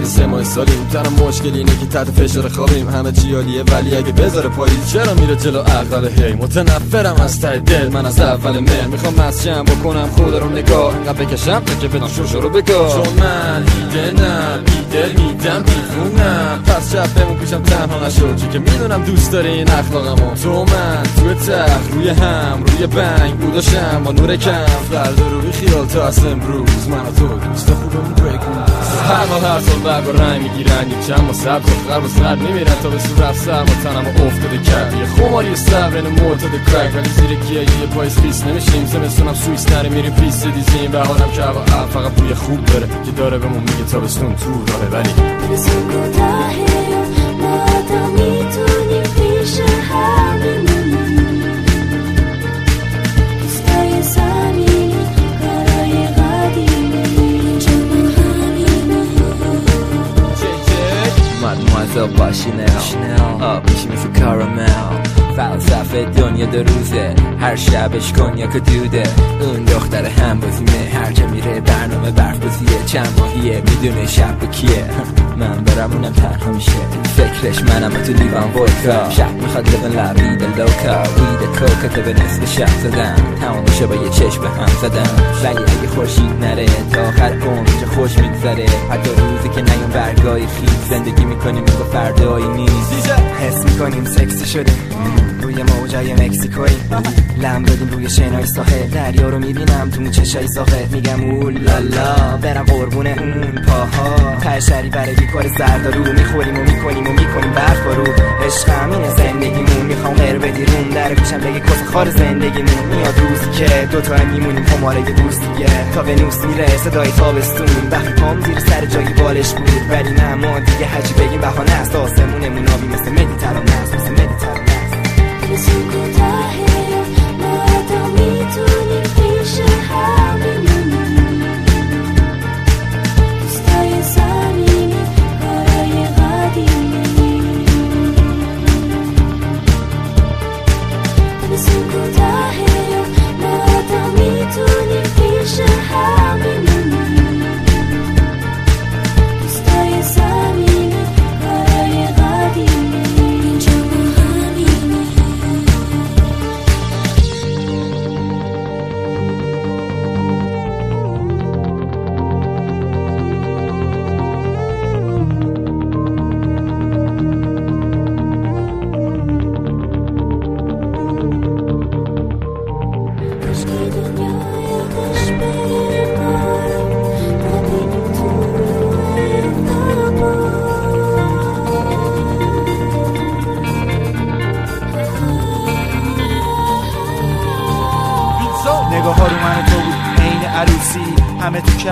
بهتری سه ماه سالیم. تنها مشکل اینه که تحت فشار خوابیم. همه چیالیه ولی اگه بذاره پاییز چرا میره جلو عقل هی؟ متنفرم از ته دل. من از اول مهر می‌خوام مسجم بکنم. خود رو نگاه. انقدر بکشم که بدان شور رو بگاه. چون من ایده نم ایده میدم دیوونم پس شب بمون پیشم تنها نشد چون که می‌دونم دوست داری این اخلاقمو. تو من توی تخت روی هم روی بنگ بوداشم. با نور کم. فردا روی خیال تا از امروز. من و تو دوست خوبمون بگو. هر ماه هر سال برگ و رنگ می‌گیرن یک چند ما سبز و غرب و سر میمیرن تا به صورت سر ما تنم افتاده کرد یه خماری سر بین معتاد کرک ولی زیر کیه یه پایز خیس نمیشیم زمستونم سویس نره میریم پیست دیزیم بهارم که هوا فقط بوی خوب داره که داره بهمون میگه تابستون تو داره ولی برسون کوتاهه ما تا می‌تونیم پیش هم myself by Chanel. Chanel. Uh, Up, pushing me caramel. فلسفه دنیا دو روزه. هر شبش کنیاک و دوده. اون دختر هم بازیمه هر جا میره برنامه برف بازیه چند ماهیه. می‌دونه شب با کیه. من برم اونم تنها میشه. فکرش منم و تو لیوان ودکا شب می‌خواد لبن لبید لوکا وید کوکا که به نصف شب زدم تمام میشه با یه چشم به هم زدم ولی اگه خورشید نره تا آخر عمر چه خوش میگذره. حتی روزی که نیون برگای خیز زندگی می‌کنیم با فردایی نیست. حس می‌کنیم سکسی شده. روی موجای مکسیکوی لم دادیم روی شنای ساحل دریا رو می‌بینم تو چشای ساحل میگم اولالا برم قربون اون پاها. پرشری برای بیکار زردارو می‌خوریم و می‌کنیم و می‌کنیم برف رو. عشقم اینه زندگیمون. می‌خوام غیر بدی روم در پیشم بگی کس خار زندگیمون. میاد روزی که دوتا میمونیم خماره دوستیه تا به نوس میره صدای تابستون. وقتی پام زیر سر جایی بالش بود. ولی نه ما دیگه حجی بگیم بهانه است. آسمونمون آبی مثل مدیترانه است. مثل مدیترانه. است برسون کوتاهه ما تا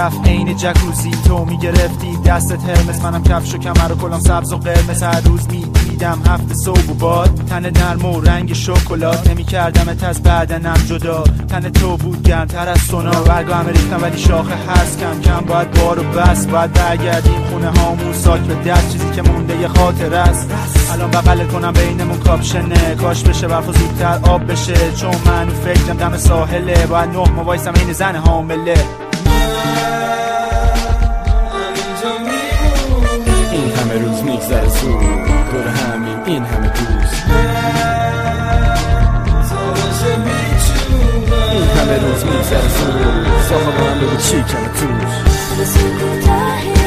کف عین جکوزی تو می‌گرفتی. دستت هرمس منم کفش و کمر و کلام سبز و قرمز. هر روز می‌دیدم هفته صبح و باد. تن نرم و رنگ شکلات. نمیکردمت از بدنم جدا. تن تو بود گرمتر از سونا. برگا همه ریختم ولی شاخه هست. کم کم باید بار و بس. باید برگردیم خونه هامون. ساک به دست. چیزی که مونده یه خاطر است. الان بغلت کنم بینمون. کاپشنه کاش بشه برف زودتر آب بشه. چون من فکرم دم ساحله. باید نه ما وایسم این زن حامله. این همه روز میگذره زود دور همیم این همه دوست این همه روز میگذره ساخه با هم بگو چی کمه توش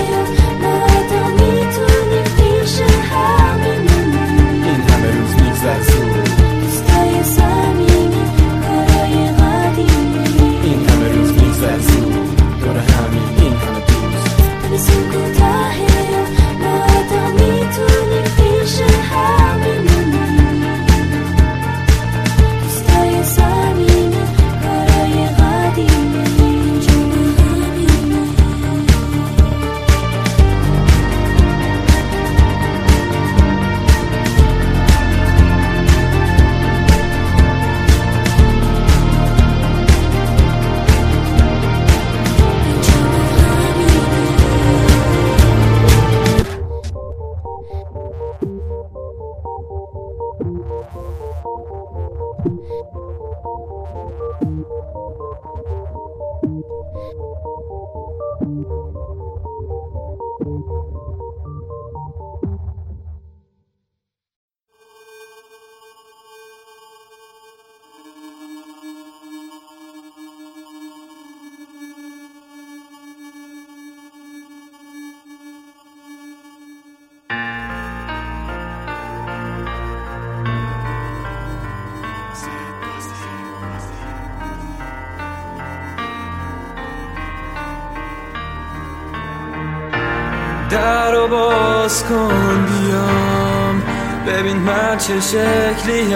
باز کن بیام. ببین من چه شکلیم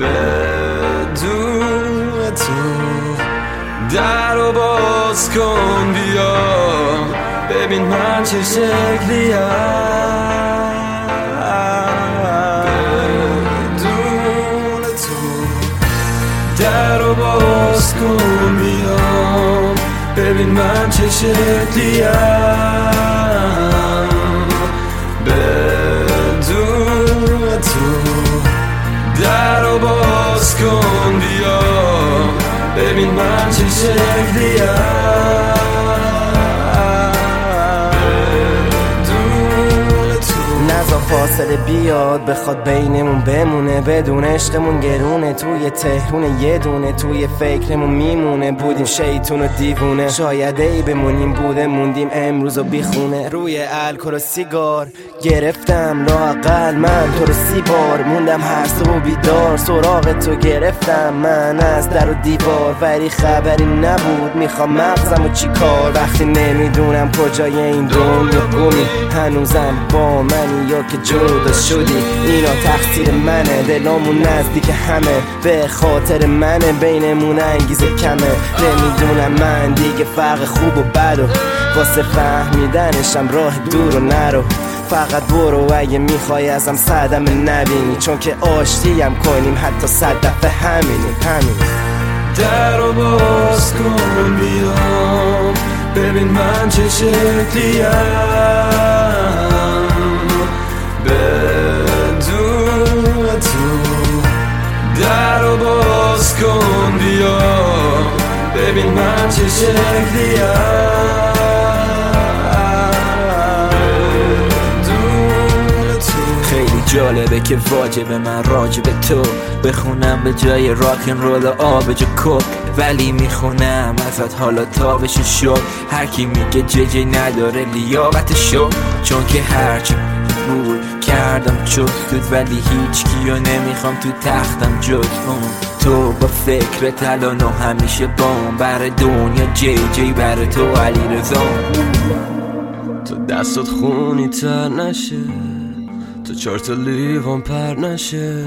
بدون تو در رو باز کن بیام. ببین من چه شکلیم در رو باز کن ببین من چه شکلیم بدون تو در رو باز کن بیا ببین من چه شکلیم فاصله بیاد بخواد بینمون بمونه بدون عشقمون گرونه. توی تهرون یه دونه توی فکرمون میمونه. بودیم شیطون و دیوونه. شاید ای بمونیم بوده موندیم امروز و بیخونه. روی الکل و سیگار گرفتم لاقل من. تو رو سی بار موندم هر صبح بیدار. سراغ تو گرفتم من. از در و دیوار. ولی خبری نبود. می‌خوام مغزم و چی کار؟ وقتی نمی‌دونم کجای این دنیا گمی هنوزم با منی یا که جدا شدی. اینا تقصیر منه. دلامون نزدیک همه. به خاطر منه. بینمون انگیزه کمه. نمی‌دونم من دیگه فرق خوب و بد و. واسه فهمیدنشم راه دور و نرو. فقط برو اگه می‌خوای ازم صدم نبینی. چون که آشتیم کنیم حتی صد دفعه همینی همین در رو باز کن بیام. ببین من چه شکلیم. بدون تو. در رو باز کن بیا ببین من چه شکلیم. جالبه که واجب من راجب تو. بخونم به جای راکن رول آبج کوک. ولی می‌خونم ازت حالا تابش شد هر کی میگه ججی نداره لیاقت شد چون که هرچی بود کردم جفتت ولی هیچ کیو نمی‌خوام تو تختم جز اون. تو با فکر تلان و همیشه بام. بر دنیا جی جی بر تو علی تو دستات خونی تر نشه. تو چهار تا لیوان پر نشه.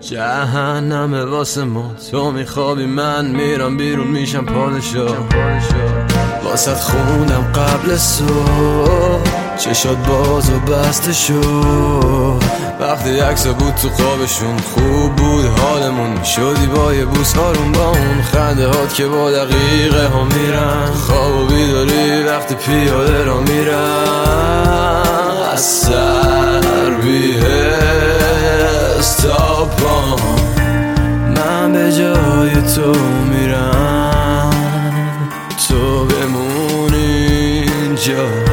جهنم واسه ما. تو میخوابی من میرم بیرون میشم پادشاه. واسه خوندم قبل صبح. چشات باز و بسته شد. وقتی عکس بود تو خوابشون خوب بود حالمون. شدی با یه بوس هارون با اون خنده هات که با دقیقه ها میرن. خواب و بیداری وقتی پیاده را میرن. از تا پام من به جای تو میرم. تو بمونی اینجا.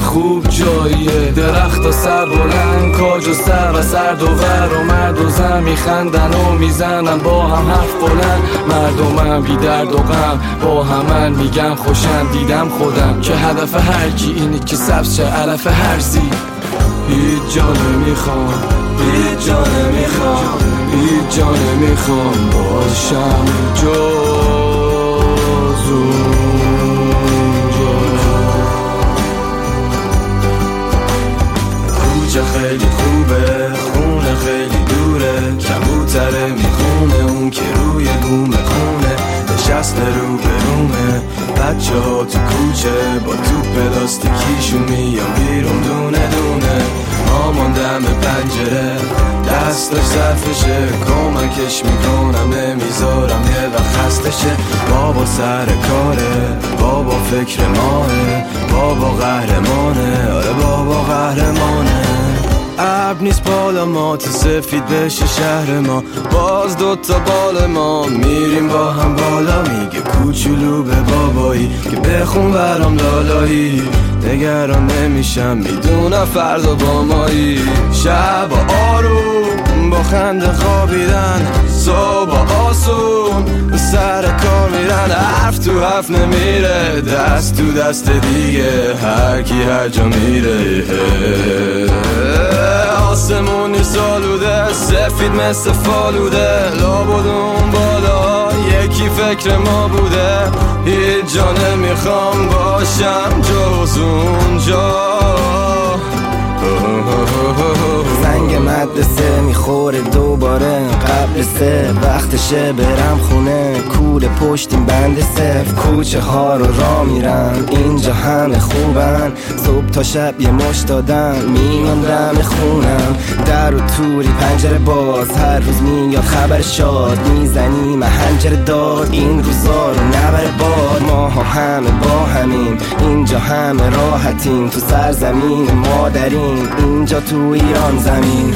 خوب جاییه درخت و سر بلند کاج و سر و سرد و ور و مرد و زن میخندن و می‌زنن. با هم حرف بلند. مردمم بی درد و غم. با همن میگن خوشم. دیدم خودم. که هدف هر کی اینه که سبز شه علف هرزی. هیچ جا نمی‌خوام. هیچ جا نمی‌خوام. هیچ جا نمی‌خوام. باشم جز اون که روی بوم خونه نشسته رو به رومه. بچه ها تو کوچه با تو پلاستیکیشون میان بیرون دونه دونه. مامان دم پنجره دستش ظرفشه کمکش می‌کنم نمی‌ذارم یه وقت خستشه بابا سر کاره بابا فکر ماه بابا قهرمانه. آره بابا قهرمانه. ابر نیست بالا ما تو سفید بشه شهر ما. باز دوتا بال ما میریم با هم بالا. میگه کوچولو به بابایی که بخون برام لالایی. نگران نمیشم می‌دونم فردا با مایی. شب آروم. خنده خوابیدن. صبح آسون سر کار میرن. حرف تو حرف نمیره. دست تو دست دیگه. هر کی هر جا میره. آسمونی سالوده. سفید مثل فالوده. لابد اون بالا. یکی فکر ما بوده. هیچ جا نمی‌خوام باشم جز اونجا. زنگ مدرسه می‌خوره دوباره قبل سه. وقتشه برم خونه کول پشتیم بند صف کوچه ها رو را میرم اینجا همه خوبن. صبح تا شب یه مش دادن میان دم خونم. در و توری پنجره باز هر روز میاد خبر شاد. می‌زنی محنجره داد این روزا رو نبره باد. ماها همه با همیم اینجا همه راحتیم. تو سرزمین مادریم اینجا تو ایران زمین.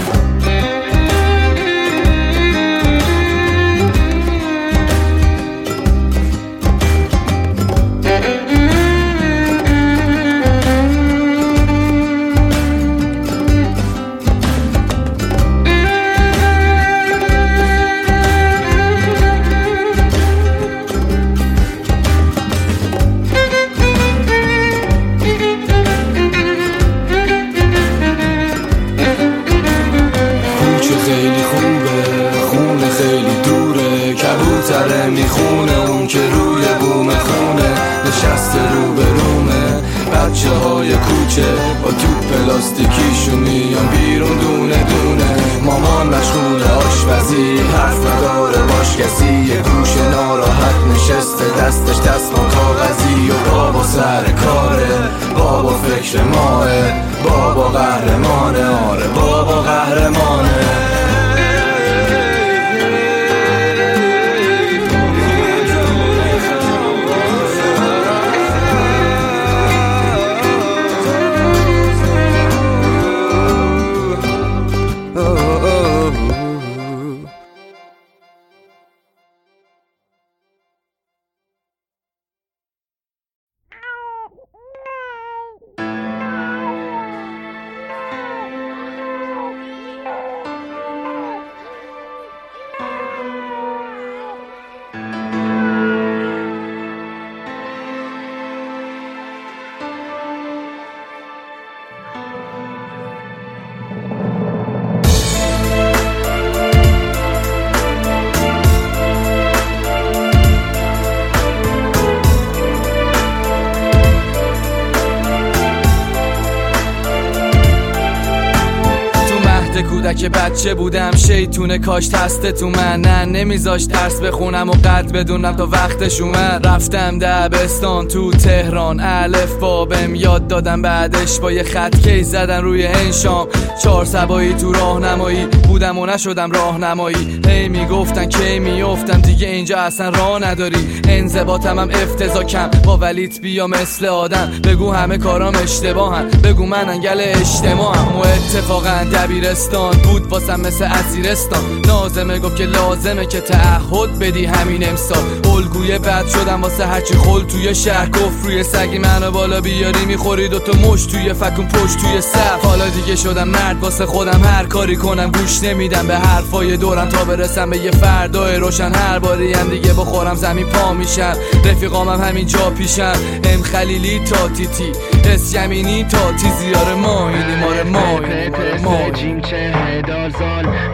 بودم شیطونه کاش تست تو من. نه نمیذاش درس بخونم و قد بدونم تا وقتش اومد. رفتم دبستان تو تهران. الف بابم یاد دادم بعدش با یه خط کی زدن روی انشام چهار سبایی تو راهنمایی. بودم و نشدم راهنمایی. هی می‌گفتن کی میافتم؟ دیگه اینجا اصلا راه نداری. انضباطم هم افتضاح کم با ولیت بیا مثل آدم. بگو همه کارام اشتباهن. بگو من انگل اجتماعم و اتفاقا دبیرستان بود واسم مثل اسیرستان نازمه گفت که لازمه که تعهد بدی همین امسال. الگوی بد شدم واسه هرچی خل توی شهر. گفت روی سگی منو بالا بیاری می‌خوری دوتا مش توی فکون پشت توی صف حالا دیگه شدم مرد واسه خودم هر کاری کنم. گوش نمیدم به حرفای دورم تا برسم به یه فردای روشن. هر باری هم دیگه بخورم زمین پا میشم. رفیقامم همین جا پیشم. ام خلیلی تا تیتی اس یمینی تا تیزیار ما اینی ماره ما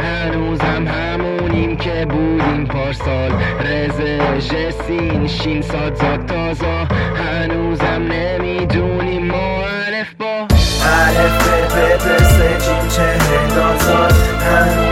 هنوزم همونیم که بودیم پارسال. رزه جسین شین ساد تازا. هنوزم نمی‌دونیم با الف ب ب ب س جیم چه سال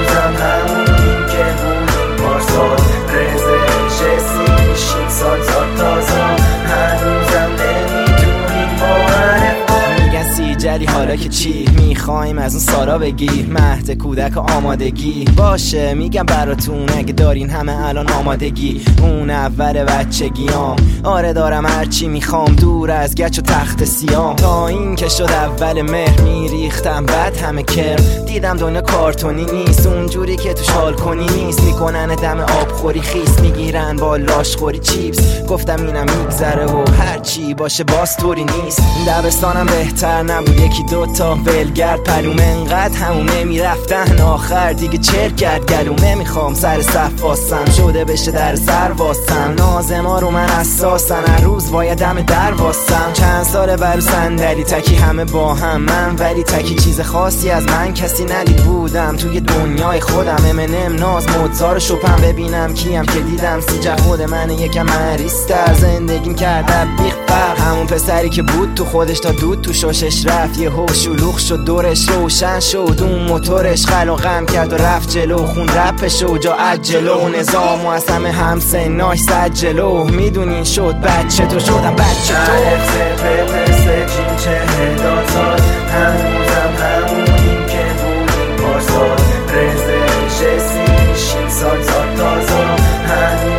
سیجلی حالا که چی می‌خوایم از اون سارا بگی. مهد کودک و آمادگی. باشه میگم براتون اگه دارین همه الان آمادگی. اون اول بچگیام. آره دارم هرچی می‌خوام. دور از گچ و تخت سیام. تا این که شد اول مهر میریختم بعد همه کرم. دیدم دنیا کارتونی نیست. اونجوری که توش حال کنی نیست. می‌کنن دم آب خوری خیس. می‌گیرن با لاش خوری چیپس. گفتم اینم میگذره و هرچی باشه باز طوری نیست. دبستانم بهتر نبود یکی دوتا ولگرد پلوم انقدر همون نمی‌رفتن آخر دیگه چر کرد گلوم نمی‌خوام سر صف واسم. شده بشه در سر واسم. نازما رو من اساسن. هر روز باید دم در واسم. چند سال برو صندلی تکی همه با هم. من ولی تکی چیز خاصی از من کسی ندید بودم. توی دنیای خودم امنم ناز موزار شپم ببینم کیم که دیدم. سیجه خود من یکم مریستر زندگیم کرده بیخ همون پسری که بود تو خودش تا دود تو شاشش رفت. یه هو شلوغ شد دورش روشن شد. اون موتورش خل و غم کرد و رفت جلو. خون رپش و جا جلو. نظام و از همه همسناش زد جلو. می‌دونین شد بچه تو شدم بچه تو. هنوزم همونیم که بودیم پارسال رزه جسی شین سال سال تازا هنوزم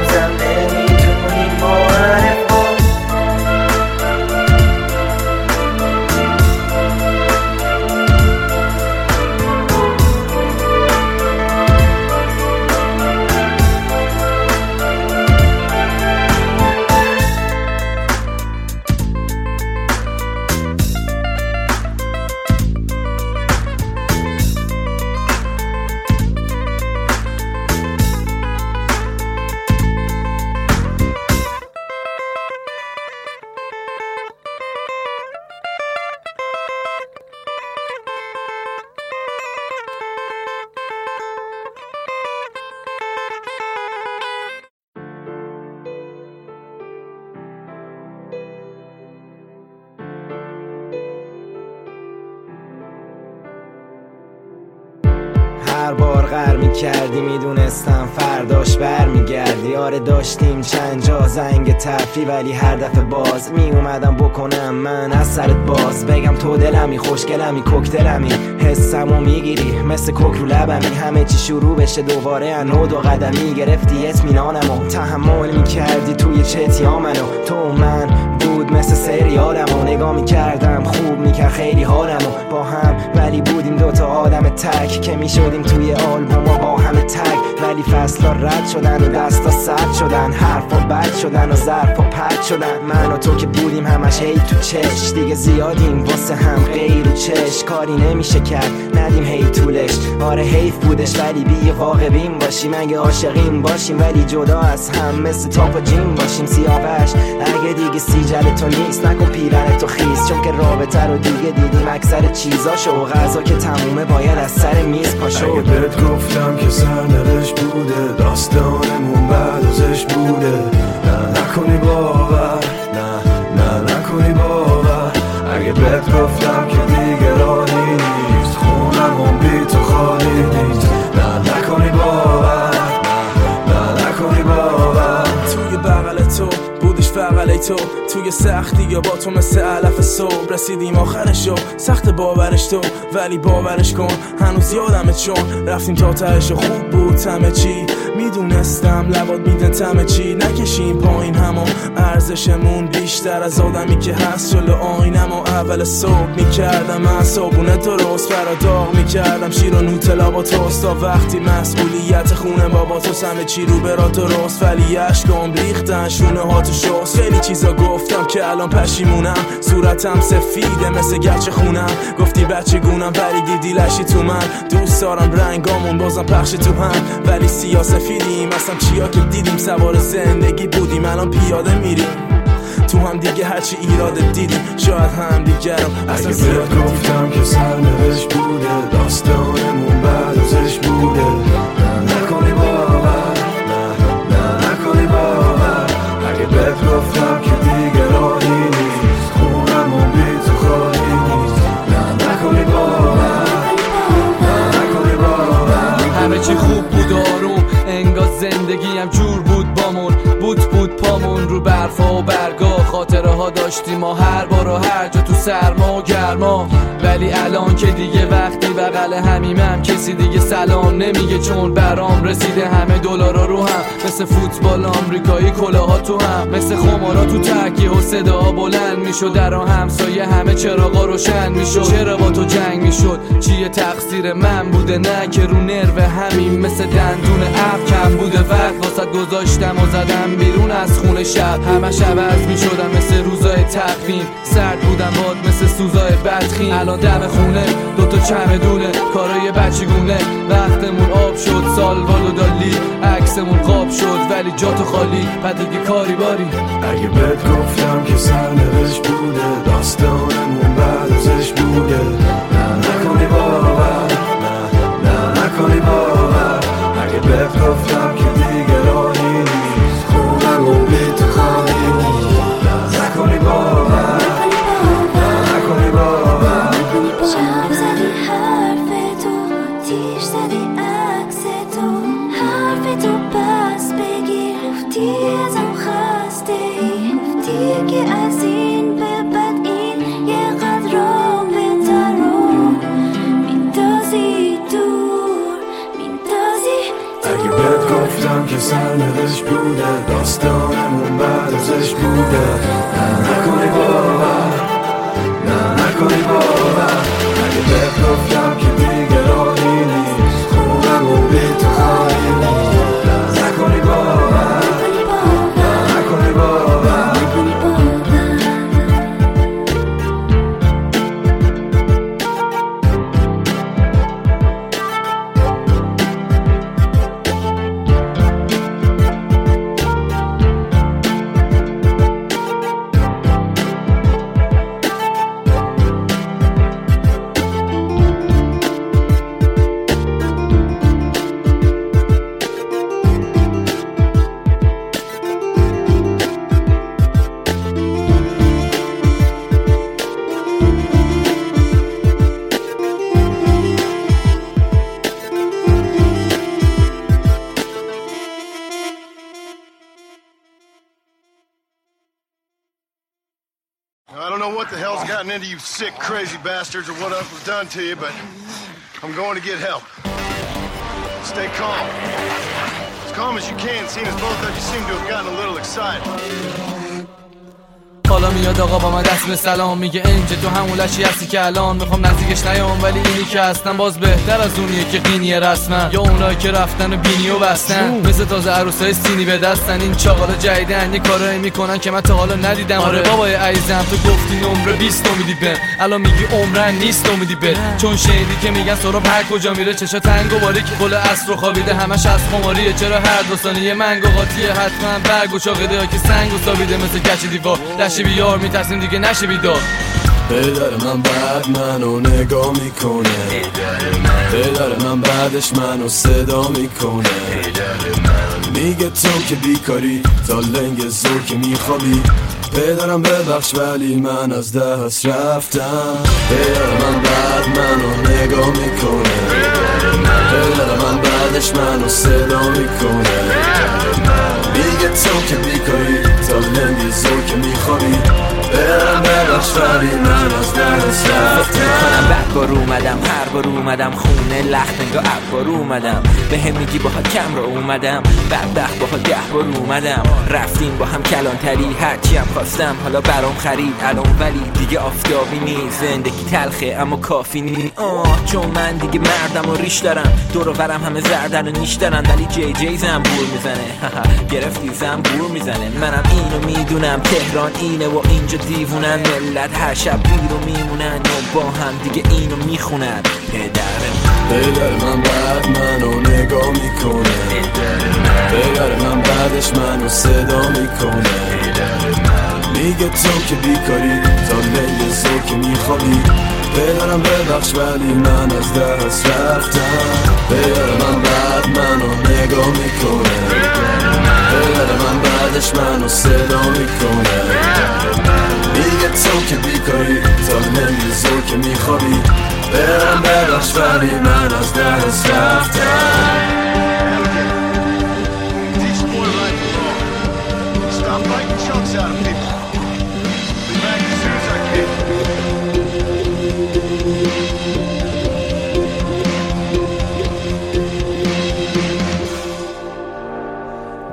می‌کردی می‌دونستم فرداش برمیگردی. آره داشتیم چند جا زنگ تفری ولی هر دفعه باز میومدم بکنم من از سرت باز. بگم تو دلمی خوشگلمی کوکتلمی. حسمو می‌گیری مثل کوک رو لبمی. همه چی شروع بشه دوباره انو دو قدمی گرفتی اطمینانمو. تحمل می‌کردی توی چتیا منو تو من بود مثل سریالم و نگاه می‌کردم خوب می‌کرد خیلی حالمو با هم. ولی بودیم دوتا آدم تک که می‌شدیم توی آلبوم و با همه تک ولی فصلا رد شدن و دستا سرد شدن. حرفا بد شدن و ظرفا پد شدن. من و تو که بودیم همش هی تو چش دیگه زیادیم واسه هم غیر و چش کاری نمیشه کرد ندیم هی طولش. آره حیف بودش ولی بی واقعیم باشیم. اگه عاشقیم باشیم ولی جدا از هم. مثل تاپ و جیم باشیم. سیاوش اگه دیگه سیجل تو نیست نکن پیرن تو خیز. چون که رابطه رو دیگه دیدیم اکثر چیزاشو و غذا که تمومه باید از سر میز پاشو اگه بهت گفتم که سرنوشت بوده داستانمون بعد ازش بوده. نه نکنی باور نه نه نکنی باور. اگه بهت گفتم تو توی سختی یا با تو مثل علف صبح. رسیدیم آخرشو سخت باورش تو ولی باورش کن هنوز یادمه چون. رفتیم تا تهش خوب بود همه چی؟ می‌دونستم لبات میدن تمه چی. نکشیم پایین همون ارزشمون بیشتر از آدمی که هست جلو آینم و اول صبح می‌کردم من صابونه درست برا داغ می‌کردم شیر و نوتلا با توست. وقتی مسئولیت خونه بابا تو همه چی رو برا درست. ولی ریختن شونه ها تو شست خیلی چیزا گفتم که الان پشیمونم. صورتم سفیده مثل گچ خونم. گفتی بچه گونم ولی دیدی لشی تو من. دوست دارم رنگامون بازم پخش تو هم. ولی سیاه سفیدیم اصلا چیا که دیدیم؟ سوار زندگی بودیم الان پیاده میریم. تو هم دیگه هرچی ایراد دیدیم شاید هم دیگرم. اصلا بهت گفتم که سرنوشت بوده داستانمون بعد ازش بوده. گفتم که دیگه راهی نیست خونمون بی تو خواهی نیست. نه نکنی باور نه نکنی باور همه چی خوب بود آروم. انگار زندگی هم جور بود بامون بود بود پامون رو برفا و برگا. خاطره ها داشتیم ما هر بار و هر جا تو سرما و گرما ولی الان که دیگه وقتی بغل همیمم کسی دیگه سلام نمیگه چون برام رسیده همه دلارا رو هم. مثل فوتبال آمریکایی کلاها تو هم. مثل خمارا تو تکیه و صدا بلند می‌شد. در همسایه همه چراغا روشن می‌شد. چرا با تو جنگ می‌شد؟ چیه تقصیر من بوده؟ نه که رو نرو همین مثل دندون اب کم بوده. وقت واسه گذاشتم و زدم بیرون از خونه شب. همه شب عوض می‌شدم مثل روزای تقویم. سرد بودم باد مثل سوزای بدخیم. الان دم خونه دوتا چمدونه کارای بچگونه. وقتمون آب شد سالوال و دالی عکسمون قاب شد ولی جا تو خالی دیگه کاری باری. اگه بهت گفتم که سرنوشت بوده داستانمون بعد ازش بوده. نه نکنی باور نکنی باور. اگه بهت گفتم بوده داستانمون بعد ازش bastards or what was done to you, but I'm going to get help. Stay calm. As calm as you can, seeing as both of you seem to have gotten a little excited. میاد آقا با من دست به سلام میگه انج تو همون لشی هستی که الان. می‌خوام نزدیکش نیام ولی اینی که هستم باز بهتر از اونیه که قینیه رسمن یا اونایی که رفتن و بینی و بستن. مثل تازه عروسای سینی به دستن. این چاقالا جدیدن یه کارایی می‌کنن که من تا حالا ندیدم. آره. بابای عزیزم تو گفتی نمره 20 امیدی به. الان میگی عمرن نیست امیدی به. چون شنیدی که میگن سراب هر کجا میره چشا تنگ و باریک. گل اصر و خوابیده همش از خماریه. چرا هر دو ثانیه منگ و قاطیه حتما برگ و چاقیده ها که سنگ و سابیده مثل گچ دیوار. لشی بیار میترسیم دیگه نشه بیدار. پدر من بعد منو نگاه می‌کنه. پدر من بعدش منو صدا می‌کنه. میگه تو که بیکاری تا لنگ زور که میخوابی. پدرم ببخش ولی من از دست رفتم. پدر من بعد منو نگاه می‌کنه. پدر من بعدش منو صدا می‌کنه. میگه تو که بیکاری تا لنگ زور که می‌خوری. میخوابی ولی من از رفتم بعد بار اومدم هر بار اومدم خونه لخت نگاه بار اومدم. به هم میگی باها کم رو اومدم. بدبخت باها ده بار اومدم. رفتیم با هم کلانتری هرچی هم خواستم. حالا برام خرید الان ولی دیگه آفتابی نیست. زندگی تلخه اما کافی نیست آه چون من دیگه مردم و ریش دارم. دور ورم همه زردن و نیش دارن. ولی جی جی زنبور می‌زنه. گرفتی زنبور می‌زنه. منم اینو می‌دونم. تهران اینه و اینجا دیوونن ملت هر شب بیرو میمونن و با هم دیگه اینو می‌خونن. پدر پدر من بعد منو نگاه می‌کنه. پدر من بعدش منو صدا می‌کنه. میگه تو که بیکاری تا لیل که میخوابی. پدرم ببخش ولی من از دست رفتم. پدر من بعد منو نگاه می‌کنه. پدر من بعدش منو صدا می‌کنه. میگه تو که بیکاری تا لیل که میخوابی برم ببخش ولی من از دست رفتم.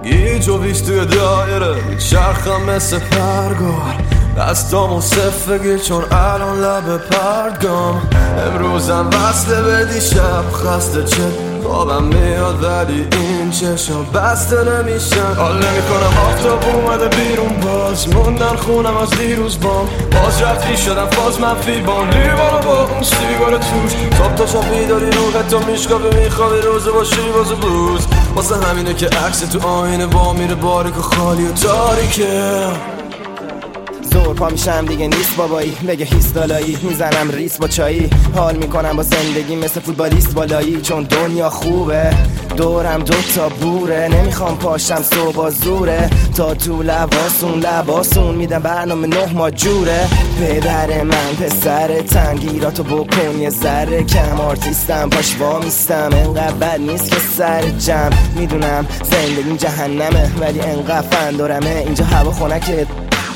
گیج و توی دایره میچرخم مثل پرگار دستامو صفگی چون الان لب پرگام امروزم وصله به دیشب خسته چه؟ خوابم میاد ولی این چشم بسته نمیشن حال نمی‌کنم آفتاب اومده بیرون باز موندن خونم از دیروز بام. باز رفتی شدم فاز منفی بام لیوانو با اون سیگار توش. صبح تا شب بیداری روحت تو میشکافی میخوابی روزه باشی باز بلوز واسه همینه که عکس تو آینه با میره باریک و خالی و تاریکه. زور پا میشم دیگه نیست بابایی. بگه هیست دالایی می‌زنم ریس با چایی. حال می‌کنم با زندگی مثل فوتبالیست بالایی. چون دنیا خوبه. دورم دو تا بوره. نمی‌خوام پاشم صبح زوره. تا تو لباسون لباسون میدم برنامه نه ما جوره. پدر من پسر تنگیراتو بکن. یه ذره کم آرتیستم. پاش وامیستم. انقدر بد نیست که سر جمع. می‌دونم زندگیم جهنمه. ولی انقدر فندورمه اینجا هوا خنکه.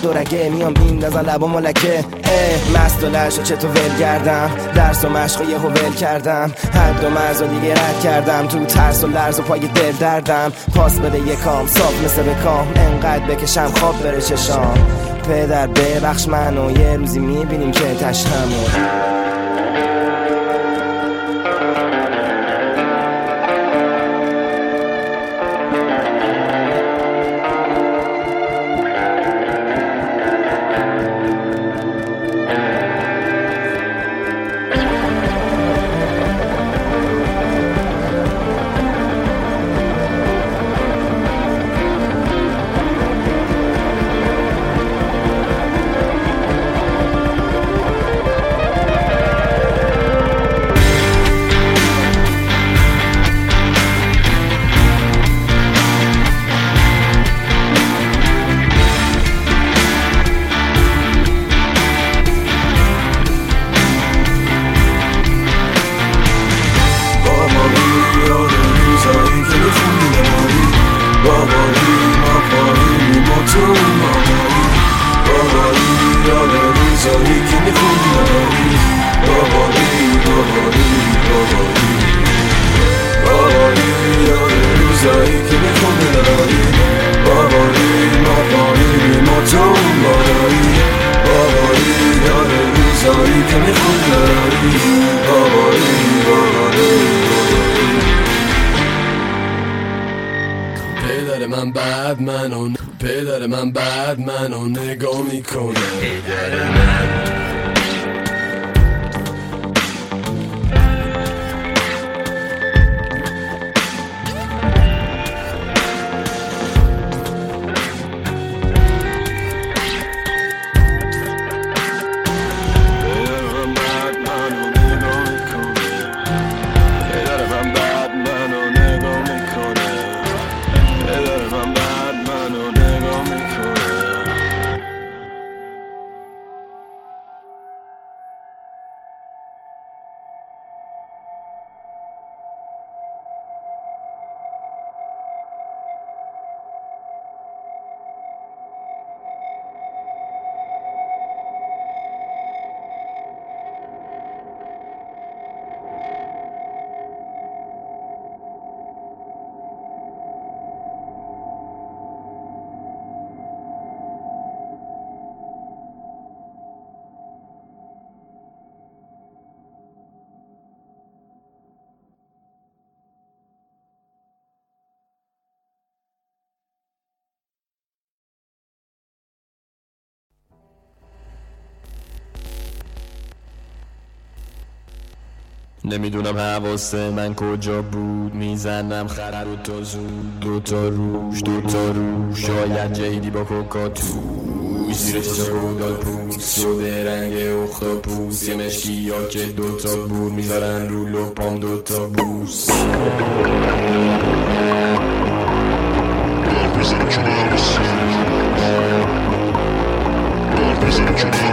دورگه میام بیندازن لبا ملکه اه مست و لش و چطور ول کردم؟ درس و مشق و یهو ول کردم. حد و مرز و دیگه رد کردم. تو ترس و لرز و پای دل دردم. پاس بده یکام صاف مثل بکام انقدر بکشم خواب بره چشام. پدر ببخش منو یه روزی می‌بینیم که تشهمو نمی‌دونم حواس من کجا بود. می‌زنم خر دو زود. دو تا روش دو تا روش. شاید جیدی با کوکاتو زیر چیزا گودال پوست. شده رنگ اختاپوس. یه مشکی یا که دوتا بود می‌ذارن رو لپام دوتا بوس.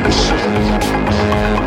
نشه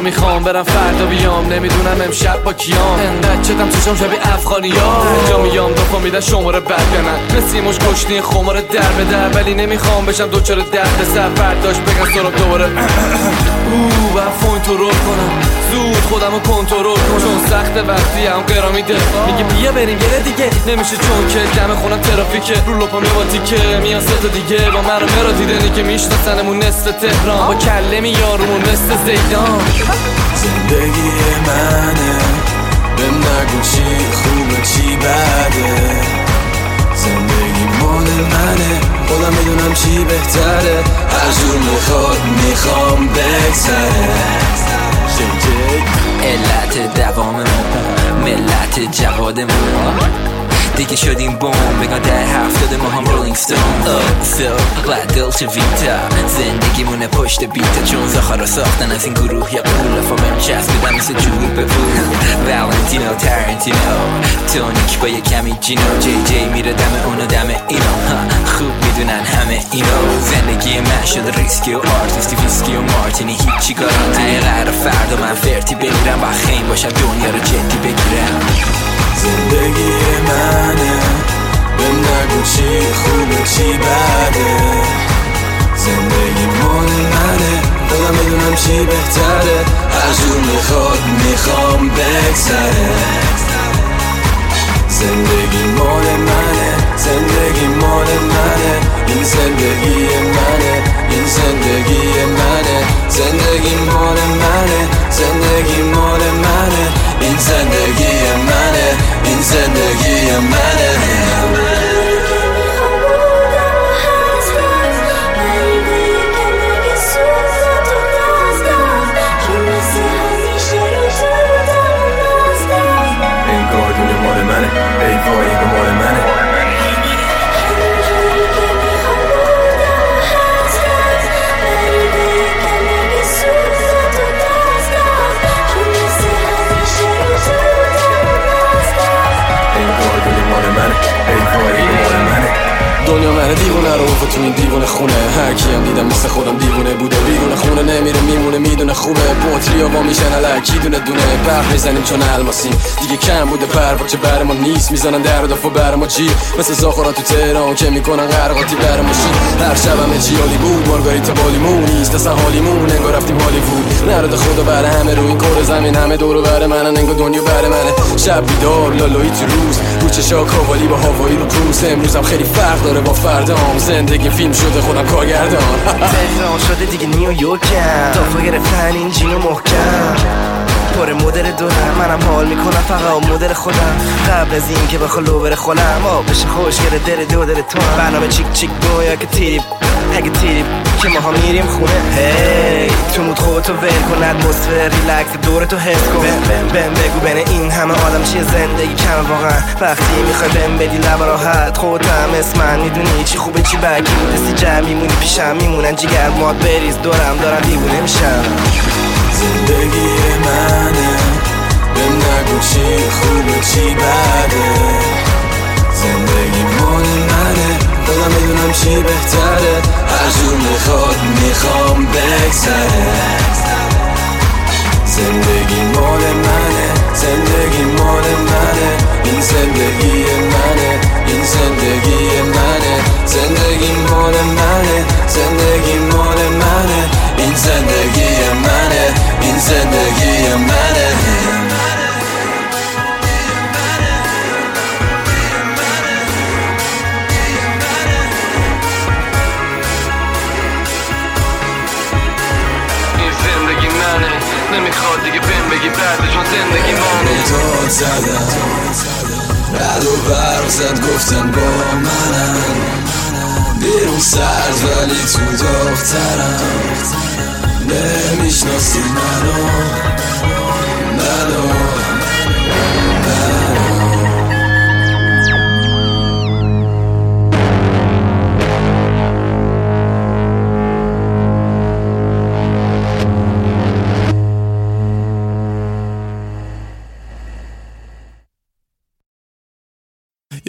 می‌خوام برم فردا بیام. نمی‌دونم امشب با کیام. انقدر چتم چشم شبیه افغانی ها هر جا میام دفا میدن شماره برگنن مثل مش گشتی خمار در به در. ولی نمی‌خوام بشم دوچار درد سر. برداشت بگن سراب دوباره. او و رو کنم. زود خودم رو کنترل کنم. چون سخت وقتی هم قرا میده. میگه بیا بریم یه دیگه. نمیشه چون که دم خونم ترافیکه. رو لپام یه با تیکه میان سه دیگه. با من رو مرا دیدنی که میشناسنمون نصف تهران. با کله میارمون مثل زیدان. زندگی منه. بهم نگو چی خوبه چی بده. زندگی مال منه. خودم می‌دونم چی بهتره. هر جور می‌خواد می‌خوام بگذره علت دواممون ملت جوادمون. دیگه شدیم بوم بگن ده هفتاد ما هم رولینگ ستون فیل قد دلچه ویتا زندگیمونه پشت بیتا چون زخار رو ساختن از این گروه یا قول فامن چسبیدن مثل جور به والنتینو ترنتینو تونیک با یه کمی جینو جی جی میره دم اونو دم اینو خوب می‌دونن همه اینو زندگی من شده ریسکی و آرتیستی ویسکی و مارتینی هیچی گارانتی قرار فردا من فرتی بگیرم با خیم باشم دنیا رو جدی بگیرم زندگی منه. بهم نگو چی خوبه چی بده. زندگی مال منه. خودم می‌دونم چی بهتره. هر جور می‌خواد می‌خوام بگذره. زندگی مال منه. زندگی مال منه. این زندگی منه. این زندگی منه. زندگی مال منه. زندگی مال منه این زندگی منه این زندگی منه انگار دنیا من دیوونه رو تو این دیوونه خونه. هر کیم دیدم مثل خودم دیوونه بوده بیرون خونه. نمیره میمونه می‌دونه خوبه. بطری وا میشن الکی دونه دونه؟ برق می‌زنیم چون الماسیم دیگه کم بوده پرواچه بر ما نیست. می‌زنن در و دفع بر جی مثل زاخورا تو تهران که می‌کنن قرقاتی بر ما شی هر چی عالی بود. مارگاریتا بالیمون نیست. اصلا حالیمون انگار رفتیم هالیوود. نرد خدا بر همه رو. این کره زمین همه دورو بر منن. انگار دنیا بر منه. شب بیدار لالایی تو روز. رو چشا کاوالی با هوایی رو کروز امروزم خیلی فرق داره. با فردام. زندگی فیلم شده خودم کارگردان. تهران شده دیگه نیویورکم. دافا گرفتن این جینو محکم. پر مدل دورم. منم حال می‌کنم فقط مدل خودم. قبل از این که بخوا لو بره خولم آب بشه خوشگره دل دو دل تو. برنامه چیک چیک دو یا که تیریب اگه تیریب که ما ها میریم خونه. هی تو مود خودتو ول کن اتمسفر ریلکس دورتو حس کن. بهم بهم بگو بین این همه آدم چیه زندگی کم واقعا. وقتی می‌خوای بهم بدی لب راحت خودم اسم من می‌دونی. چی خوبه چی بگی دستی جمع میمونی پیشم میمونن. جیگر ماد بریز دورم دارم دیوونه میشم. زندگی منه. بهم نگو چی خوبه چی بده. زندگی مال منه. خودم می‌دونم چی بهتره. هر جور می‌خواد می‌خوام بگذره. زندگی مال منه. زندگی مال منه. این زندگی منه. این زندگی منه. زندگی مال منه. زندگی مال منه. این زندگی منه این زندگی منه. نمی‌خواد دیگه بهم بگی بعد چون زندگی منه. تو زدم رد و برق زد گفتن با منم. بیرون سرد ولی تو دخترم نمی‌شناسی منو. منو.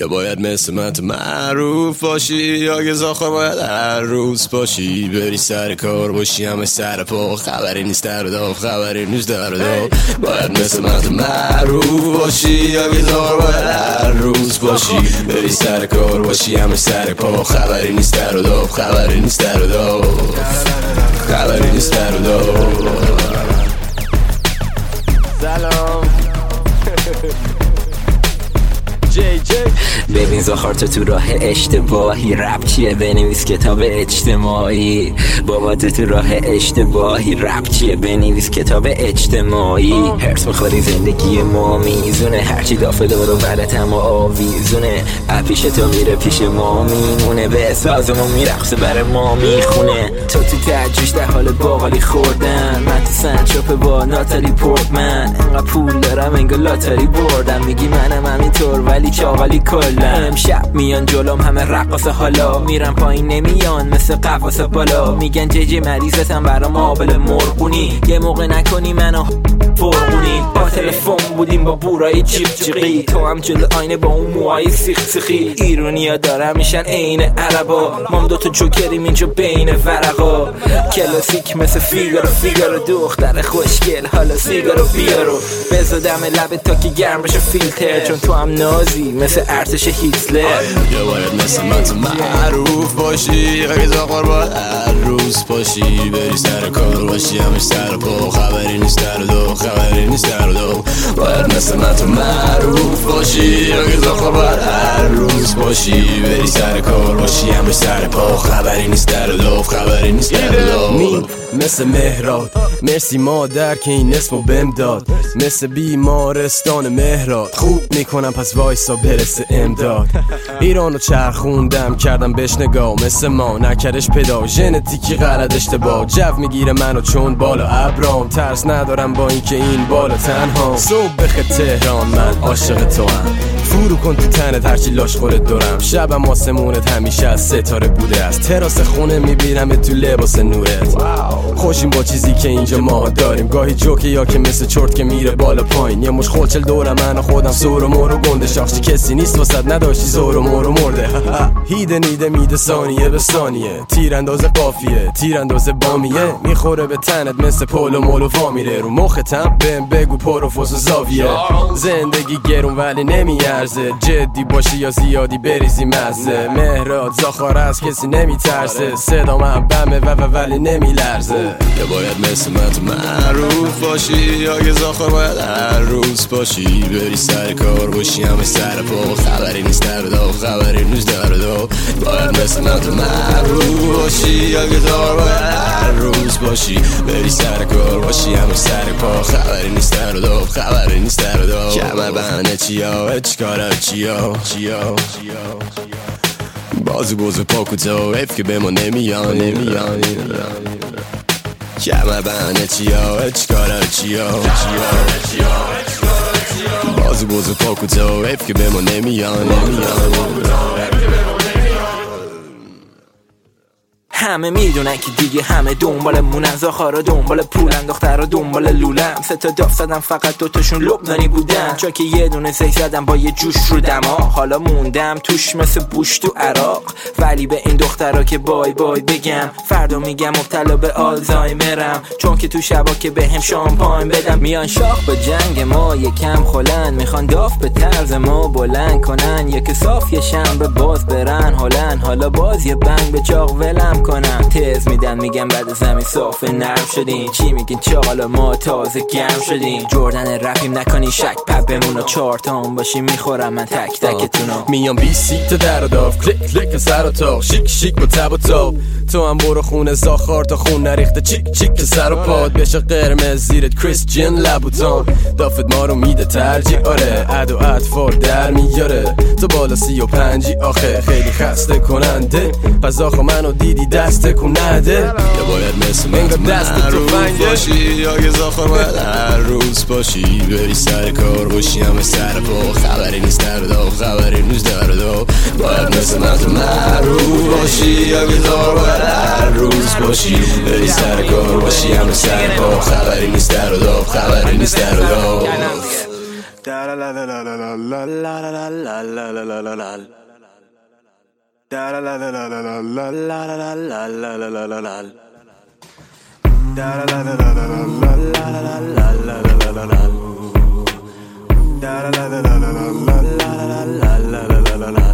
یا باید مثل من تو معروف باشی یا که زاخار باید هر روز باشی. بری سر کار باشی همه سر پا. خبری نیست در و داف خبری نیست در و داف باید مثل من تو معروف باشی یا که زاخار باید هر روز باشی. بری سر کار باشی همه سر پا. خبری نیست در و داف خبری نیست در و داف خبری نیست در و ببین زخار تو تو راه اشتباهی. رب چیه؟ بنویس کتاب اجتماعی. بابا تو تو راه اشتباهی. رب چیه؟ بنویس کتاب اجتماعی. هرس می‌خوری زندگی ما میزونه. هرچی دافه دور و برت هم آویزونه پیش تو میره پیش ما میمونه. به سازمون میرقصه برای ما می‌خونه. تو تو تجوش در حال باقالی خوردن. من تو سنچاپ با ناتالی پورتمن. انقدر پول دارم انگار لاتاری بردم. میگی منم همینطور ولی چاقالی کلا امشب میان جلوم همه رقاص حالا. میرم پایین نمیان مثل قفاس بالا. میگن جی جی مریضتم برا مابل مرغونی. یه موقع نکنی منو فرغونی. با تلفن بودیم با بورای جیب جیقی تو هم جلو آینه با اون موهای سیخ سیخی ایرونیا دارم میشن عین عربا. مام دوتا جوکریم اینجا بین ورقا. کلاسیک مثل فیگارو فیگارو دختر خوشگل. حالا سیگارو بیارو. بزدم لب تا که گرم بشه فیلتر. چون تو هم نازی مثل ارتش هیتلر. یا باید مثل من تو معروف باشی اگه زاخار روز باشی بری سر کار باشی همش سر پا. خبری نیست در دو خبری نیست در دو. باید مثل من تو معروف باشی اگه زاخار باید هر روز باشی. بری سر کار باشی همش سر پا. خبری نیست در دو خبری نیست در دو. مثل مهراد مرسی مادر که این اسمو بهم داد. مثل بیمارستان مهراد. خوب می‌کنم پس وایسا برسه امداد. ایرانو چرخوندم کردم بهش نگاه. مثل ما نکرش پدا ژنتیکی غلط اشتباه جو می‌گیره منو چون بالا ابرام ترس ندارم با اینکه این بالا تنها صبح بخه تهران من عاشق تو هم فرو کن تو تنت هرچی لاش خورت دورم شبم آسمونت همیشه از ستاره بوده از تراس خونه می‌بینم تو لباس نورت خوشیم با چیزی که اینجا ما داریم گاهی جوکه یا که مثل چرت که میره بالا پایین یه مش خلچل دورم من خودم سور و مور و گنده شاخچی کسی نیست واسد نداشتی زور و مور و مرده هیده نیده میده ثانیه به ثانیه تیر انداز قافیه تیر می‌خوره به تنت مثل پول و مول و فامیره رو مختم بهم بگو پر و زاویه. زندگی گرون ولی نمیارزه. جدی باشی یا زیادی بریزی مزه. مهراد زاخار از کسی نمیترسه. صدا من بمه و ولی نمیلرزه. یا باید مثل من تو معروف باشی یا که زاخار باید هر روز باشی. بری سر کار باشی همه سر پا. خبری نیست در خبری نیست در باید مثل من تو معروف باشی یا زاخار باید هر روز باشی بری سر کار باشی همه سر پا خبری نیست در و داف خبری نیست در و داف کمر بهانه چیا چیکارا چیا چیا بازو بازو پا کوتاه حیف که به ما نمیان نمیان کمر بهانه چیا چیکارا چیا چیا بازو بازو پا کوتاه حیف که به ما نمیان نمیان همه می‌دونن که دیگه همه دنبال مونن زاخارا دنبال پولن دخترا دنبال لولم. سه تا داف زدم فقط دوتاشون لبنانی بودن. چون که یه دونه زی زدم با یه جوش رو دما حالا موندم توش مثل بوش تو عراق. ولی به این دخترا که بای بای بگم فردا میگم مبتلا به آلزایمرم. چون که تو شبا که به هم شامپاین بدم. میان شاخ به جنگ ما یکم خلن. می‌خوان داف به طرز ما بلند کنن. یک صاف یه شنبه باز برن هلن حالا باز یه بنگ به چاق ولم کنم قرمز میدن میگن بعد زمین صاف نرم شدیم چی میگین؟ چالا ما تازه گرم شدیم. جردن رفیم نکنی شک پپ بمون و چهار تام باشی می‌خورم من تک تکتونو. میام بی سیت در و داف کلیک کلیک سر و تاق شیک شیک با تب و تاب. تو هم برو خونه زاخار تا خون نریخته. چیک چیک که سر و پاد. بشه قرمز زیرت کریس جن لبوتان دافت ما رو میده ترجیح آره اد و اطفال در میاره. تو بالا سی و پنجی. آخه خیلی خسته کننده. پس آخه منو دیدی دست کننده یا باید مثل من تو دست تو باشی یا که زاخار باید هر روز باشی بری سر کار باشی همه سر پا خبری نیست در دا خبری نیست در دا باید مثل من تو معروف باشی یا که زاخار باید هر روز باشی بری سر کار باشی همه سر پا خبری نیست در دا خبری نیست Da la la la la la la la la la la la la la la la. Da la la la la la la la la la la la la la la. Da la la la la la la la la la la la la la.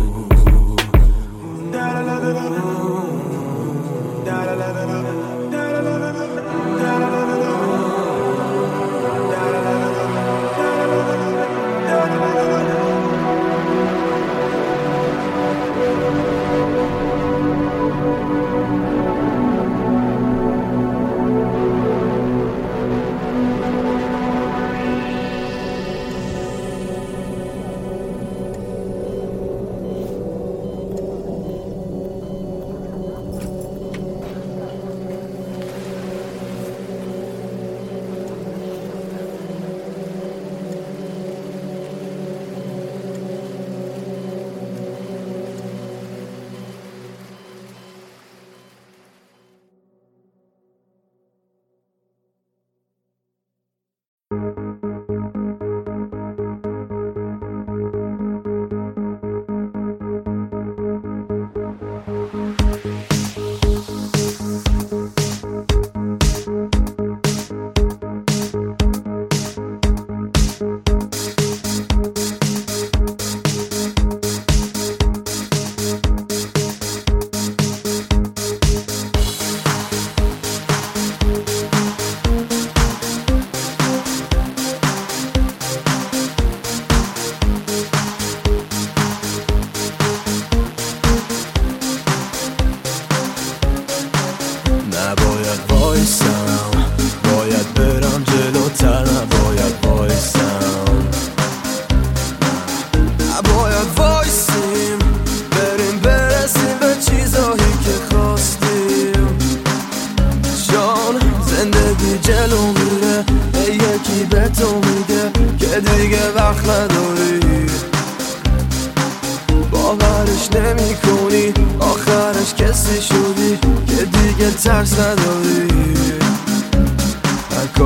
Da la la la la la.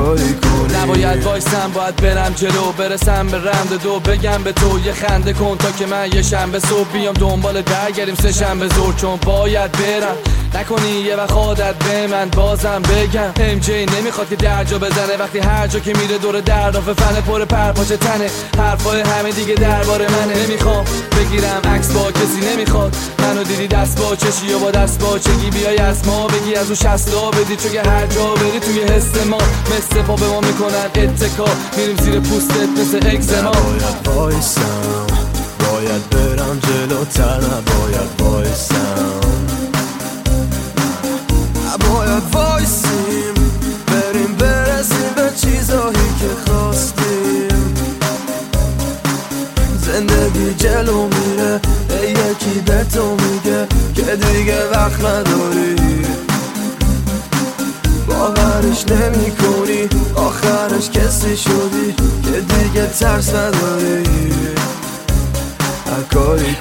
هر نباید وایسم باید برم جلو. برسم به رمد دو بگم به تو یه خنده کن تا که من یه شنبه صبح بیام دنبال برگردیم سه شنبه زور چون باید برم. نکنی یه وقت عادت به من بازم بگم. ام جی نمی‌خواد که درجا بزنه. وقتی هر جا که میره دور دردافه فن پر پرپاچه تنه. حرفای همه دیگه درباره منه. نمی‌خوام بگیرم عکس با کسی نمی‌خواد. منو دیدی دست با چشی و با دست با چگی. بیای از ما بگی از او شستا بدی. چون هر جا بری توی حس ما مثل پا به ما می‌کنن. اتکا میریم زیر پوستت مثل اگزما نباید وایسم باید برم جلوتر نباید وایسم نباید وایسیم بریم برسیم به چیزایی که خواستیم زندگی جلو میره یکی به تو میگه که دیگه وقت نداری باورش نمی کنی آخرش کسی شدی که دیگه ترس نداری. کنی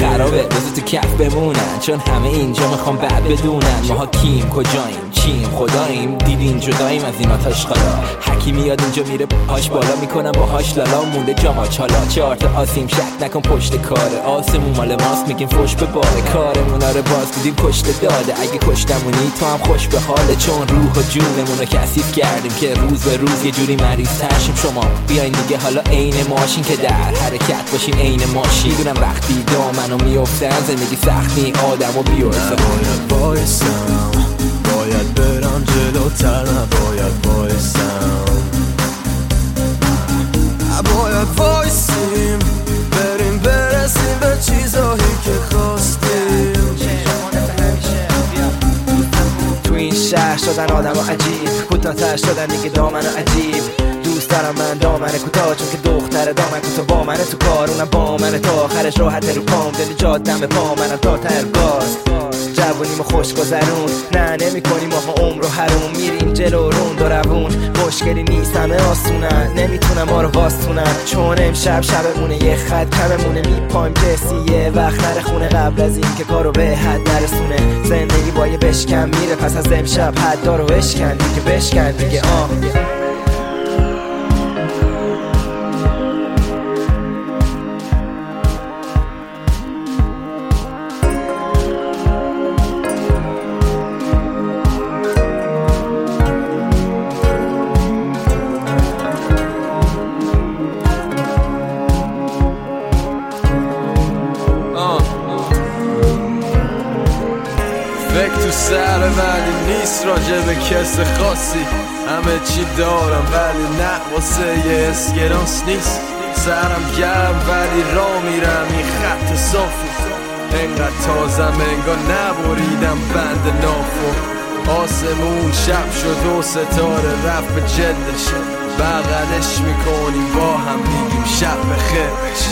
خرابه بذار تو کف بمونن. چون همه اینجا می‌خوام بعد بدونن. ماها کیم کجاییم؟ چیم؟ خداییم؟ دیدین جداییم از این آتش خالا. حکی میاد اینجا میره پاش بالا می‌کنم باهاش لالا مونده جاما چالا. چارت آسیم شک نکن پشت کاره. آسمون مال ماست میگیم فش به باره کارمون. آره باز بودیم کشته داده. اگه کشتمونی تو هم خوش به حاله چون روح و جونمون رو کثیف کردیم که روز به روز یه جوری مریض ترشیم شما بیاین دیگه حالا عین ماشین که در حرکت باشین عین ماشین. می‌دونم وقتی دامنو از زندگی سختی آدم و بیوفتن نباید بایستم. باید برم جلوتر نباید بایستم. نباید بایستیم. بریم برسیم به چیزایی که خواست شهر شدن آدم عجیب. کوتاهتر شدن دیگه دامن عجیب. دوست دارم من دامن کوتاه چون که دختر دامن کوتاه با منه تو کار. اونم با منه تا آخرش راحت رو پام. دلی جادم پا منم تا ترگاز جوونیم خوش گذرون نه نمی کنیم ما عمر و حروم میریم جلو رون دو روون. مشکلی نیست همه آسونن. نمی‌تونم ما رو واستونن. چون امشب شبمونه یه خط کممونه. میپایم کسی وقت نره خونه قبل از این که کارو به حد نرسونه. زندگی با یه بشکن میره پس از امشب حد دارو بشکن. دیگه بشکن دیگه آه. کس خاصی. همه چی دارم ولی نه واسه یه اسکرانس نیست. سرم گرم ولی را میرم. این خط صافی. انقدر تازم انگار نبریدم بند نافو. آسمون شب شد و ستاره رفت به جلدش. بغلش می‌کنیم با هم میگیم شب بخیرش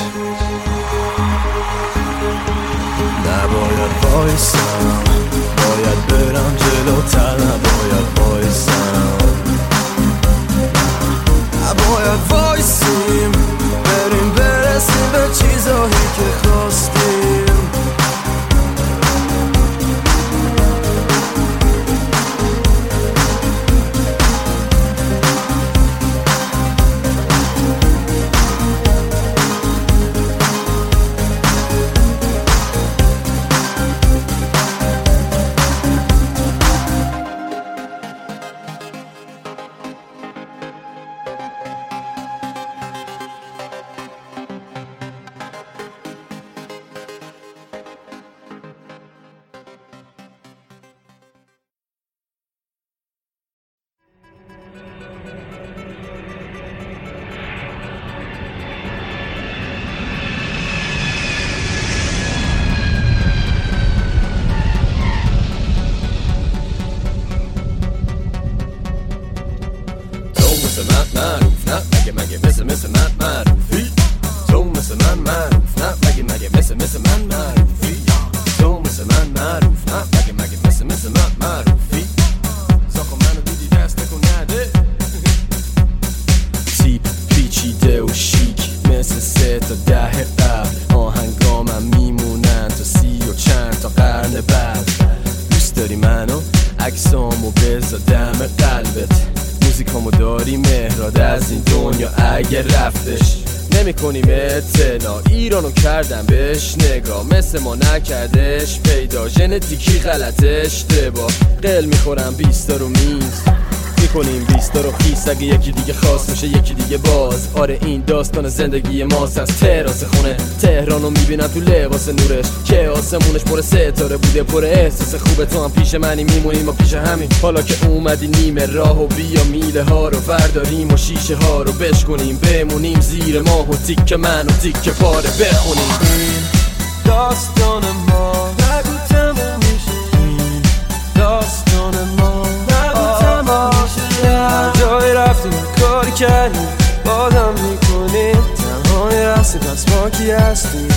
نباید وایسم. باید برم جلوتر نباید وایسم. نباید وایسیم بریم برسیم به چیزایی که خواستیم. ژنتیکی غلط اشتباه. قل می‌خورم بیستا رو میز. می‌کنیم بیستا رو خیس. اگه یکی دیگه خاص میشه یکی دیگه باز. آره این داستان زندگی ماست. از تراس خونه تهرانو می‌بینم تو لباس نورش. که آسمونش پر ستاره بوده پر احساس خوبه. تو هم پیش منی میمونیم و پیش همین. حالا که اومدی نیمه راه و بیا میله ها رو برداریم و شیشه ها رو بشکنیم. بمونیم زیر ماه و تیک من و تیک پاره بخونیم. داستان ما کاری کردیم بادم می‌کنیم تنهای رستی پس ما کی هستیم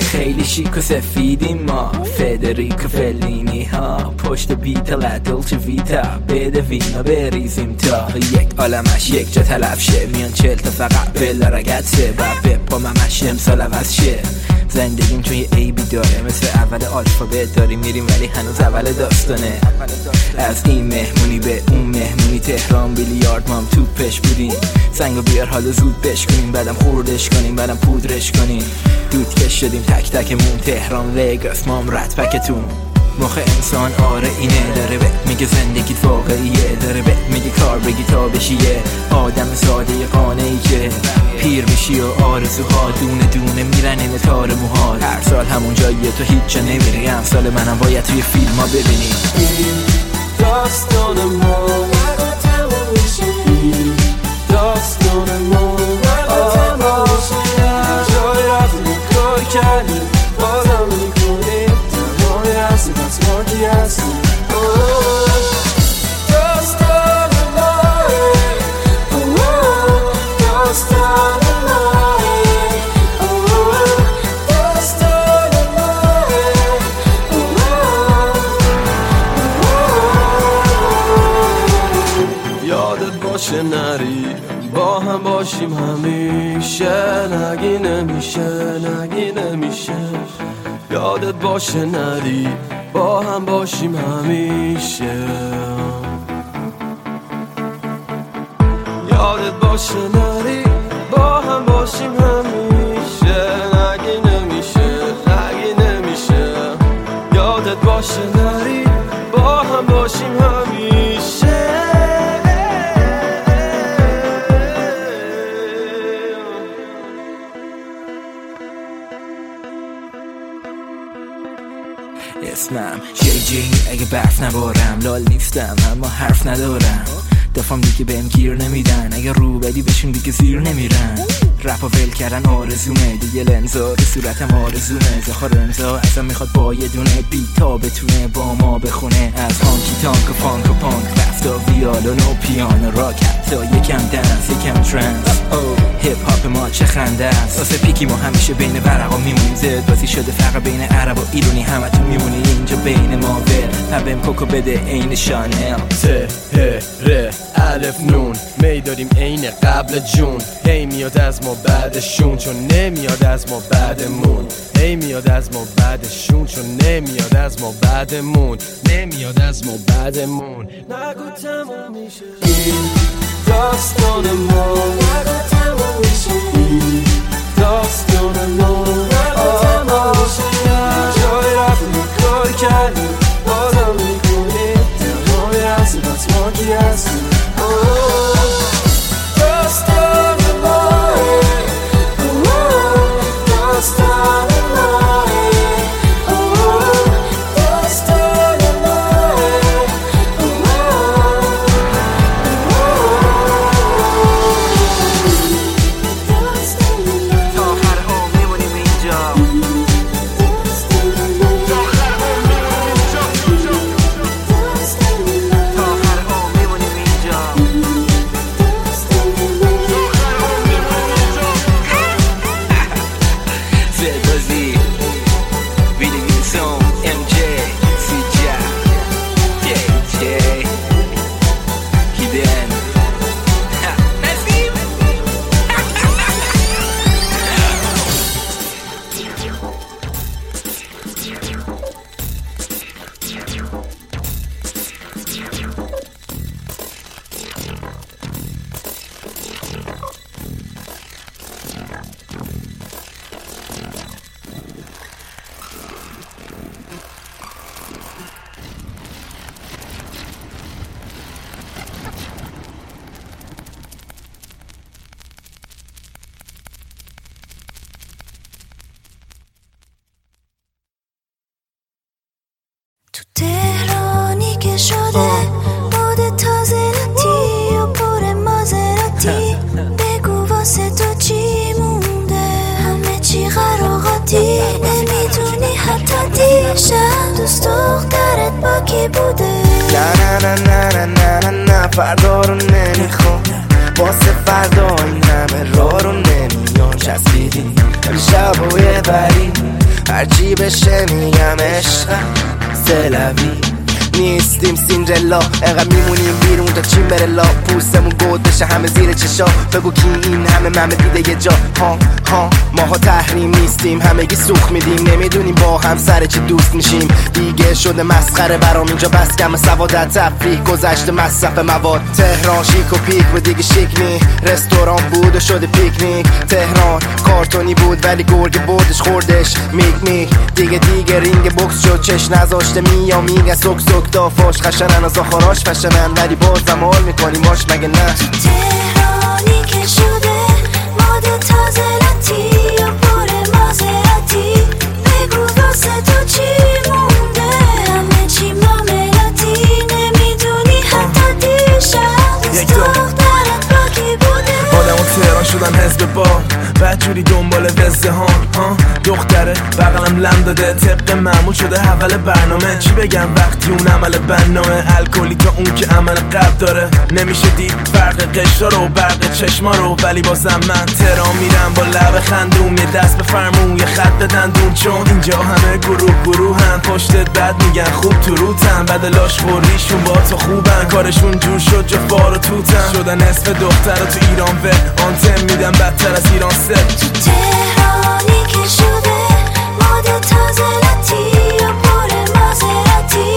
خیلی شیک و سفیدیم ما. فدریکو فلینی ها. پشت بیتا دلچه ویتا. بده وینا بریزیم تا. یک عالمش یک جا تلف شه میان چل تا فقط بلا رگت سه و بپا ممش امسال عوض شه. زندگیم چون یه عیبی داره. مثل اول آلفابت داریم میریم ولی هنوز اول داستانه. از این مهمونی به اون مهمونی تهران بیلیارد مام توپش بودیم. سنگو بیار حالا زود بشکنیم. بعدم خوردش کنیم بعدم پودرش کنیم. دود کش شدیم تک تکمون تهران وگاس مام رد پکتون مخ انسان آره اینه داره به میگه زندگیت واقعیه داره به میگه کار بگی تا بشی یه آدم ساده قانعی که پیر میشی و آرزوها دونه دونه میرن این تار موهات. هر سال همون جاییه تو هیچ جا نمیری. امسال منم باید توی فیلم ها ببینی. داستان ما داستان ما جای کار هستی بس مردی هستی داستان من داستان باشه نری با هم باشیم همیشه. نگی نمیشه نگی نمیشه. یادت باشه نری با هم باشیم همیشه. یادت باشه نری با هم باشیم همیشه. نگی نمیشه نگی نمیشه. یادت باشه نری با هم باشیم همیشه. اسمم جی جی اگه برف نبارم. لال نیستم اما حرف ندارم. دفام دیگه بهم گیر نمیدن. اگه رو بدی بهشون دیگه زیر نمیرن. رپ و ول کردن آرزومه. دیگه لنزا به صورتم آرزومه. زخار امضا ازم می‌خواد با یه دونه بیتا بتونه با ما بخونه. از هانکی تانک و فانک و پانک رفتا ویالون و پیانو راک حتی یکم دنس یکم ترنس. هیپ هاپ ما چه خنده است. واسه پیکی ما همیشه بین ورقا میمونیم. زد بازی شده فرق بین عرب و ایرونی. همتون میمونی. اینجا بین ما ول پبم کوکو بده عین شانل. ته ره الف نون. می داریم عین قبل جون. هی میاد از ما بعدشون چون نمیاد از ما بعدمون. هی میاد از ما بعدشون چون نمیاد از ما بعدمون. نمیاد از ما بعدمون. نگو تموم میشه. این داستان ما. نگو تموم میشه. این داستان ما. هم سر چی دوست میشیم؟ دیگه شده مسخره برام اینجا بس کم سوادت تفریح گذشته مصرف مواد. تهران شیک و پیک و دیگه شیک نی. رستوران بود و شده پیکنیک. تهران کارتونی بود ولی گرگ بردش خوردش میک میک دیگه دیگه رینگ بوکس شد چش نذاشته میا میگه سک سک دافاش خشنن از آخراش فشنن. ولی بازم حال می‌کنیم باش مگه نه؟ تهرانی که شده مود تازه Rzucam hens do bok دخترت با کی بوده آدم و تهران شدن حزب با بعد جوری دنبال وزه ها؟ دختره بغلم لم داده طبق معمول شده اول برنامه. چی بگم؟ وقتی اون عمل بنامه الکلی تا اون که عمل قبل داره. نمیشه دید فرق قشرا رو برق چشما رو. ولی بازم من ترا میرم با لب خندوم یه دست به فرمون یه خط به دندون. چون اینجا همه گروه گروه هم پشتت بد میگن خوب تو روتن. بعد لاش خوریشون با تو خوبن. کارشون جور شد جا فار و توتن. شدن اسم دختر تو ایران و آنتن میدن بدتر از ایران. سه تو تهرانی که شده مد تازه یا پر مازراتی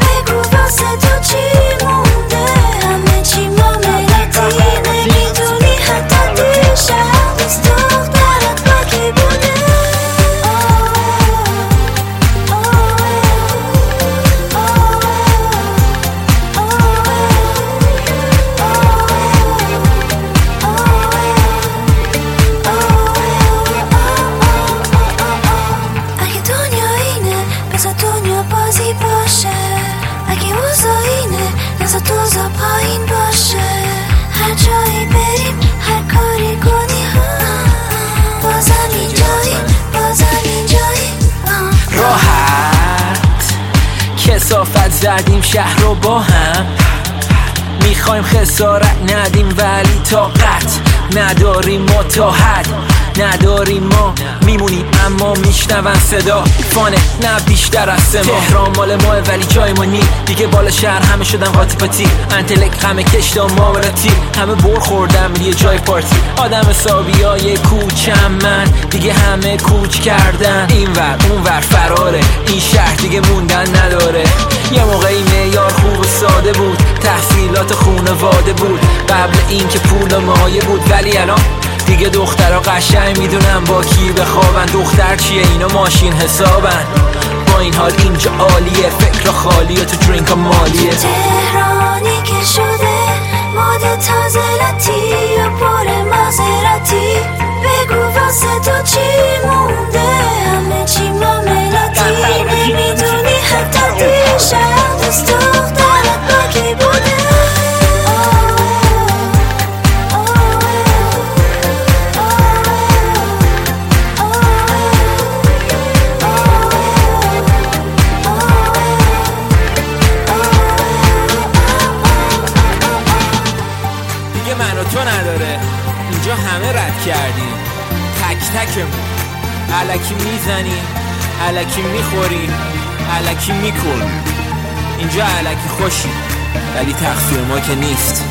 بگو واسه تو چی مونده؟ همه چی شهر رو با هم می‌خوایم خسارت ندیم ولی طاقت نداریم ما تا حد نداریم ما. میمونیم اما میشنون صدا. فانه نه بیشتر از سه ماه. تهران مال ماه ولی جای ما نی. دیگه بالا شهر همه شدن قاطی پاتی انتلک همه کشتا معاملاتی همه بر خوردم یه جای پارتی. آدم حسابی های کوچم من. دیگه همه کوچ کردن. این ور اون ور فراره. این شهر دیگه موندن نداره. یه موقعی معیار خوب و ساده بود. تحصیلات خونواده بود. قبل اینکه پول و مایه بود. ولی الان دیگه دخترها قشنگ می‌دونم با کی بخوابن. دختر چیه؟ اینا ماشین حسابن. با این حال اینجا عالیه. فکر خالیه. تو درینک مالیه. تهرانی که شده مد تازه لطی و پر مازراتی. بگو واسه تو چی مونده؟ همه چی معاملاتی. نمی‌دونی حتی دیشب دوست دخترت علکی می‌زنیم علکی می‌خوریم علکی می‌کنیم اینجا علکی خوشی ولی تقصیر ما که نیست.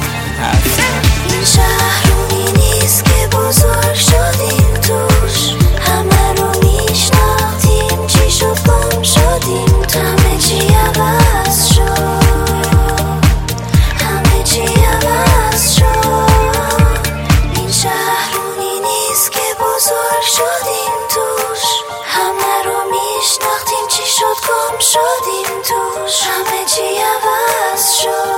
این شهر نیست که بزرگ شدیم توش. همه توش همه چی عوض